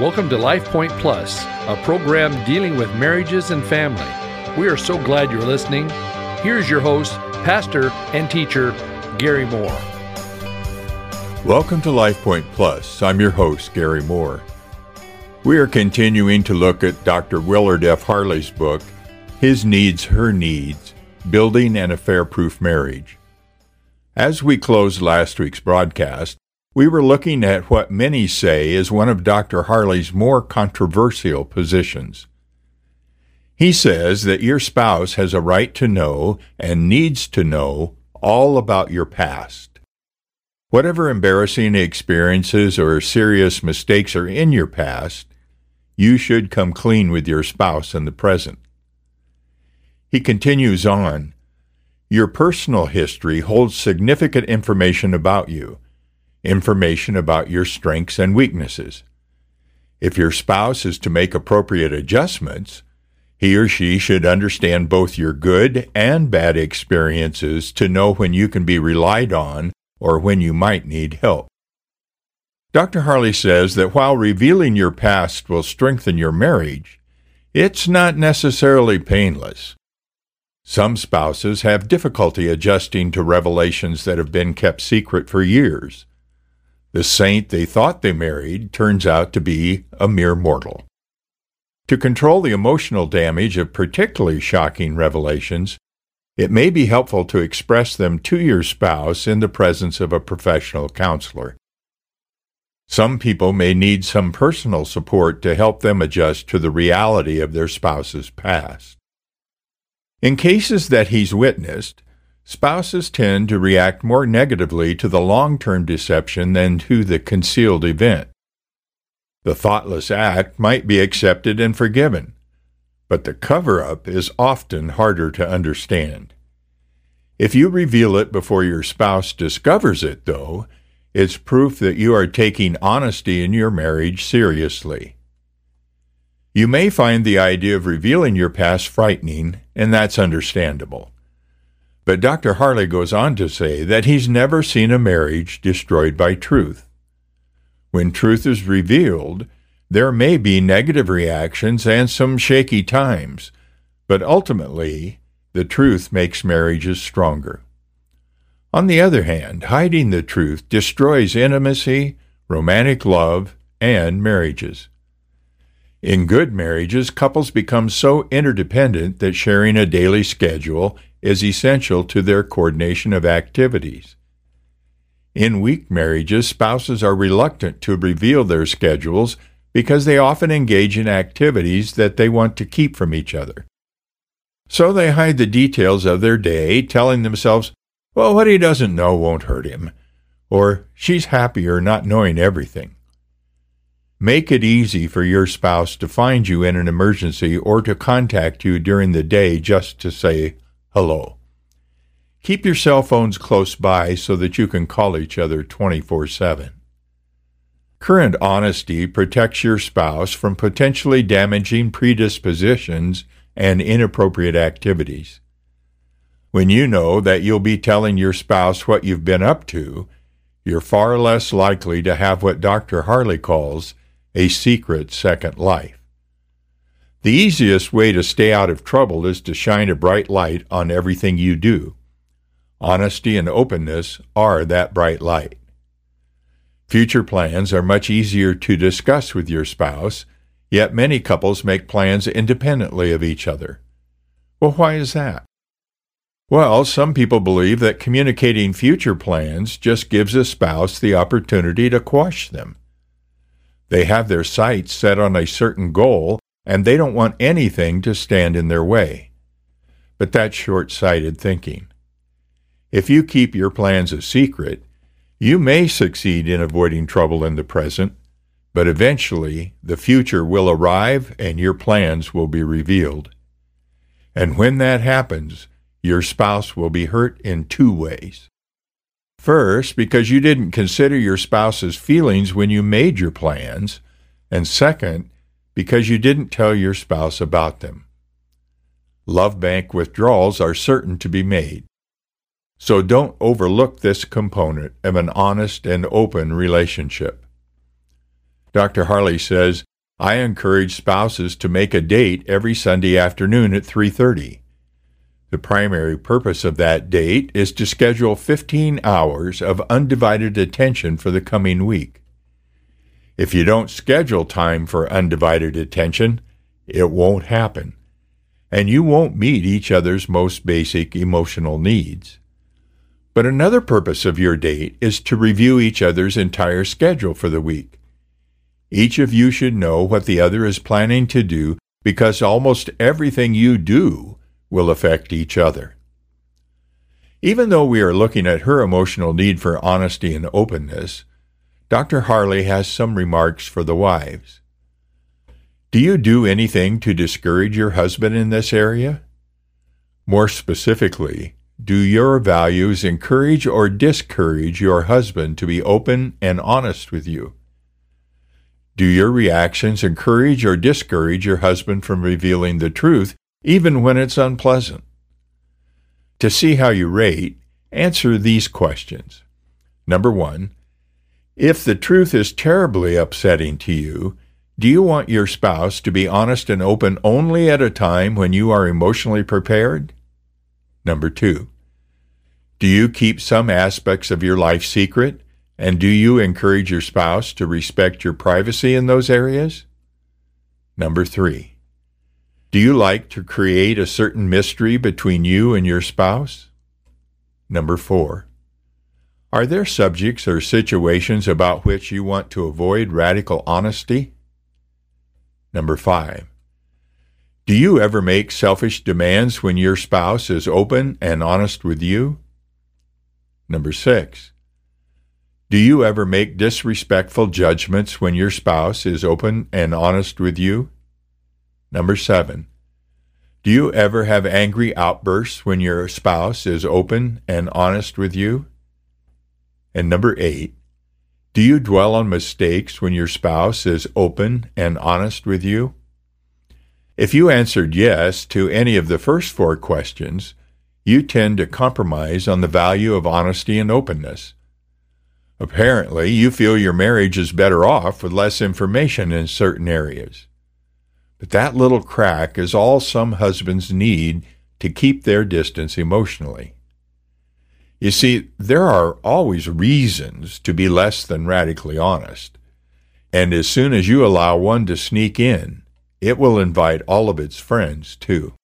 Welcome to Life Point Plus, a program dealing with marriages and family. We are so glad you're listening. Here's your host, pastor and teacher, Gary Moore. Welcome to Life Point Plus. I'm your host, Gary Moore. We are continuing to look at Dr. Willard F. Harley's book, His Needs, Her Needs Building an Affair Proof Marriage. As we closed last week's broadcast, we were looking at what many say is one of Dr. Harley's more controversial positions. He says that your spouse has a right to know and needs to know all about your past. Whatever embarrassing experiences or serious mistakes are in your past, you should come clean with your spouse in the present. He continues on Your personal history holds significant information about you information about your strengths and weaknesses. If your spouse is to make appropriate adjustments, he or she should understand both your good and bad experiences to know when you can be relied on or when you might need help. Dr. Harley says that while revealing your past will strengthen your marriage, it's not necessarily painless. Some spouses have difficulty adjusting to revelations that have been kept secret for years. The saint they thought they married turns out to be a mere mortal. To control the emotional damage of particularly shocking revelations, it may be helpful to express them to your spouse in the presence of a professional counselor. Some people may need some personal support to help them adjust to the reality of their spouse's past. In cases that he's witnessed, Spouses tend to react more negatively to the long term deception than to the concealed event. The thoughtless act might be accepted and forgiven, but the cover up is often harder to understand. If you reveal it before your spouse discovers it, though, it's proof that you are taking honesty in your marriage seriously. You may find the idea of revealing your past frightening, and that's understandable. But Dr. Harley goes on to say that he's never seen a marriage destroyed by truth. When truth is revealed, there may be negative reactions and some shaky times, but ultimately, the truth makes marriages stronger. On the other hand, hiding the truth destroys intimacy, romantic love, and marriages. In good marriages, couples become so interdependent that sharing a daily schedule is essential to their coordination of activities. In weak marriages, spouses are reluctant to reveal their schedules because they often engage in activities that they want to keep from each other. So they hide the details of their day, telling themselves, well, what he doesn't know won't hurt him, or she's happier not knowing everything. Make it easy for your spouse to find you in an emergency or to contact you during the day just to say hello. Keep your cell phones close by so that you can call each other 24 7. Current honesty protects your spouse from potentially damaging predispositions and inappropriate activities. When you know that you'll be telling your spouse what you've been up to, you're far less likely to have what Dr. Harley calls a secret second life. The easiest way to stay out of trouble is to shine a bright light on everything you do. Honesty and openness are that bright light. Future plans are much easier to discuss with your spouse, yet many couples make plans independently of each other. Well, why is that? Well, some people believe that communicating future plans just gives a spouse the opportunity to quash them. They have their sights set on a certain goal and they don't want anything to stand in their way. But that's short sighted thinking. If you keep your plans a secret, you may succeed in avoiding trouble in the present, but eventually the future will arrive and your plans will be revealed. And when that happens, your spouse will be hurt in two ways. First, because you didn't consider your spouse's feelings when you made your plans, and second, because you didn't tell your spouse about them. Love bank withdrawals are certain to be made. So don't overlook this component of an honest and open relationship. Dr. Harley says I encourage spouses to make a date every Sunday afternoon at 3:30. The primary purpose of that date is to schedule 15 hours of undivided attention for the coming week. If you don't schedule time for undivided attention, it won't happen, and you won't meet each other's most basic emotional needs. But another purpose of your date is to review each other's entire schedule for the week. Each of you should know what the other is planning to do because almost everything you do will affect each other. Even though we are looking at her emotional need for honesty and openness, Dr. Harley has some remarks for the wives. Do you do anything to discourage your husband in this area? More specifically, do your values encourage or discourage your husband to be open and honest with you? Do your reactions encourage or discourage your husband from revealing the truth even when it's unpleasant. To see how you rate, answer these questions. Number one, if the truth is terribly upsetting to you, do you want your spouse to be honest and open only at a time when you are emotionally prepared? Number two, do you keep some aspects of your life secret, and do you encourage your spouse to respect your privacy in those areas? Number three, do you like to create a certain mystery between you and your spouse? Number four. Are there subjects or situations about which you want to avoid radical honesty? Number five. Do you ever make selfish demands when your spouse is open and honest with you? Number six. Do you ever make disrespectful judgments when your spouse is open and honest with you? Number seven, do you ever have angry outbursts when your spouse is open and honest with you? And number eight, do you dwell on mistakes when your spouse is open and honest with you? If you answered yes to any of the first four questions, you tend to compromise on the value of honesty and openness. Apparently, you feel your marriage is better off with less information in certain areas. But that little crack is all some husbands need to keep their distance emotionally. You see, there are always reasons to be less than radically honest. And as soon as you allow one to sneak in, it will invite all of its friends too.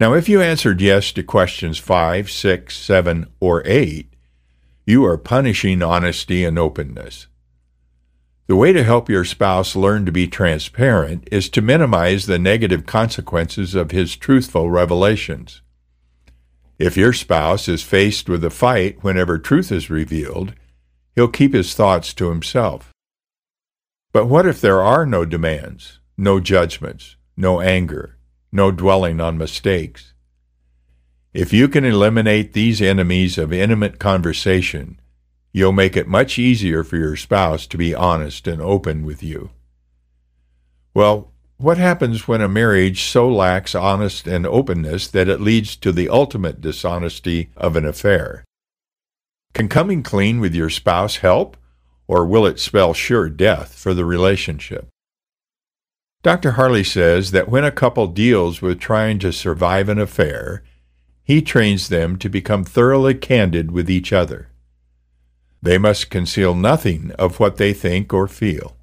Now, if you answered yes to questions 5, 6, 7, or 8, you are punishing honesty and openness. The way to help your spouse learn to be transparent is to minimize the negative consequences of his truthful revelations. If your spouse is faced with a fight whenever truth is revealed, he'll keep his thoughts to himself. But what if there are no demands, no judgments, no anger, no dwelling on mistakes? If you can eliminate these enemies of intimate conversation, You'll make it much easier for your spouse to be honest and open with you. Well, what happens when a marriage so lacks honest and openness that it leads to the ultimate dishonesty of an affair? Can coming clean with your spouse help, or will it spell sure death for the relationship? Dr. Harley says that when a couple deals with trying to survive an affair, he trains them to become thoroughly candid with each other. They must conceal nothing of what they think or feel.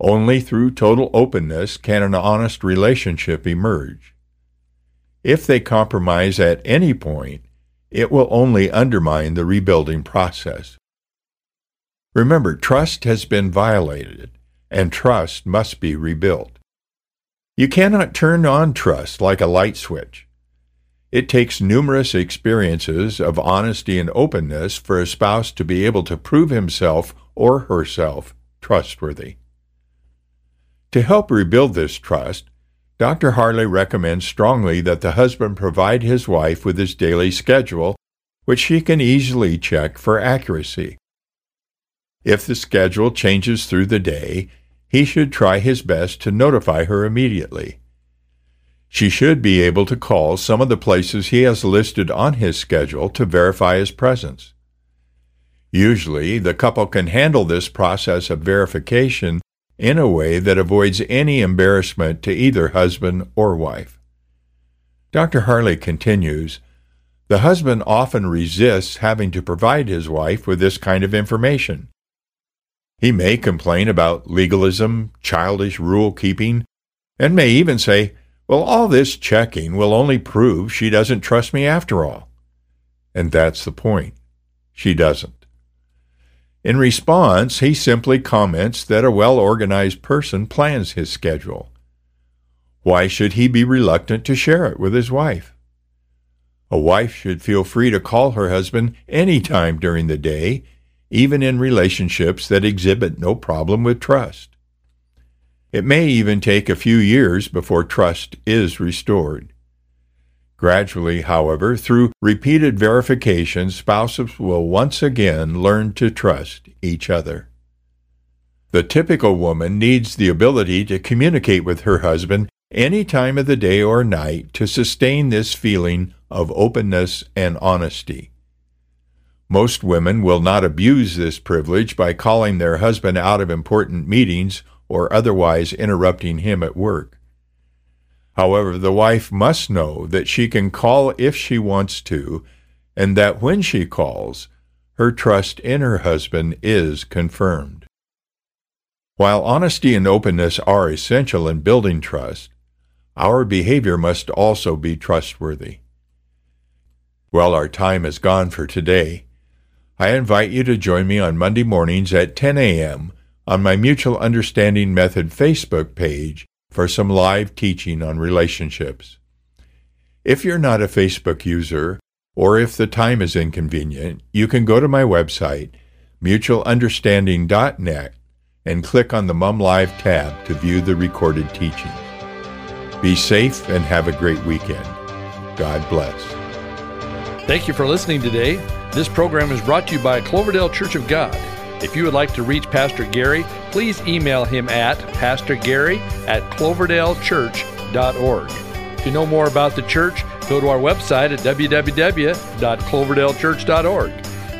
Only through total openness can an honest relationship emerge. If they compromise at any point, it will only undermine the rebuilding process. Remember, trust has been violated, and trust must be rebuilt. You cannot turn on trust like a light switch. It takes numerous experiences of honesty and openness for a spouse to be able to prove himself or herself trustworthy. To help rebuild this trust, Dr. Harley recommends strongly that the husband provide his wife with his daily schedule, which she can easily check for accuracy. If the schedule changes through the day, he should try his best to notify her immediately. She should be able to call some of the places he has listed on his schedule to verify his presence. Usually, the couple can handle this process of verification in a way that avoids any embarrassment to either husband or wife. Dr. Harley continues The husband often resists having to provide his wife with this kind of information. He may complain about legalism, childish rule keeping, and may even say, Well, all this checking will only prove she doesn't trust me after all. And that's the point. She doesn't. In response, he simply comments that a well organized person plans his schedule. Why should he be reluctant to share it with his wife? A wife should feel free to call her husband any time during the day, even in relationships that exhibit no problem with trust. It may even take a few years before trust is restored. Gradually, however, through repeated verification, spouses will once again learn to trust each other. The typical woman needs the ability to communicate with her husband any time of the day or night to sustain this feeling of openness and honesty. Most women will not abuse this privilege by calling their husband out of important meetings or otherwise interrupting him at work. However, the wife must know that she can call if she wants to, and that when she calls, her trust in her husband is confirmed. While honesty and openness are essential in building trust, our behavior must also be trustworthy. Well, our time is gone for today. I invite you to join me on Monday mornings at 10 a.m. on my Mutual Understanding Method Facebook page for some live teaching on relationships. If you're not a Facebook user, or if the time is inconvenient, you can go to my website, mutualunderstanding.net, and click on the Mum Live tab to view the recorded teaching. Be safe and have a great weekend. God bless. Thank you for listening today. This program is brought to you by Cloverdale Church of God. If you would like to reach Pastor Gary, please email him at pastorgary at cloverdalechurch.org. To know more about the church, go to our website at www.cloverdalechurch.org.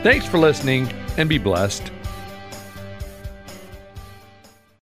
Thanks for listening and be blessed.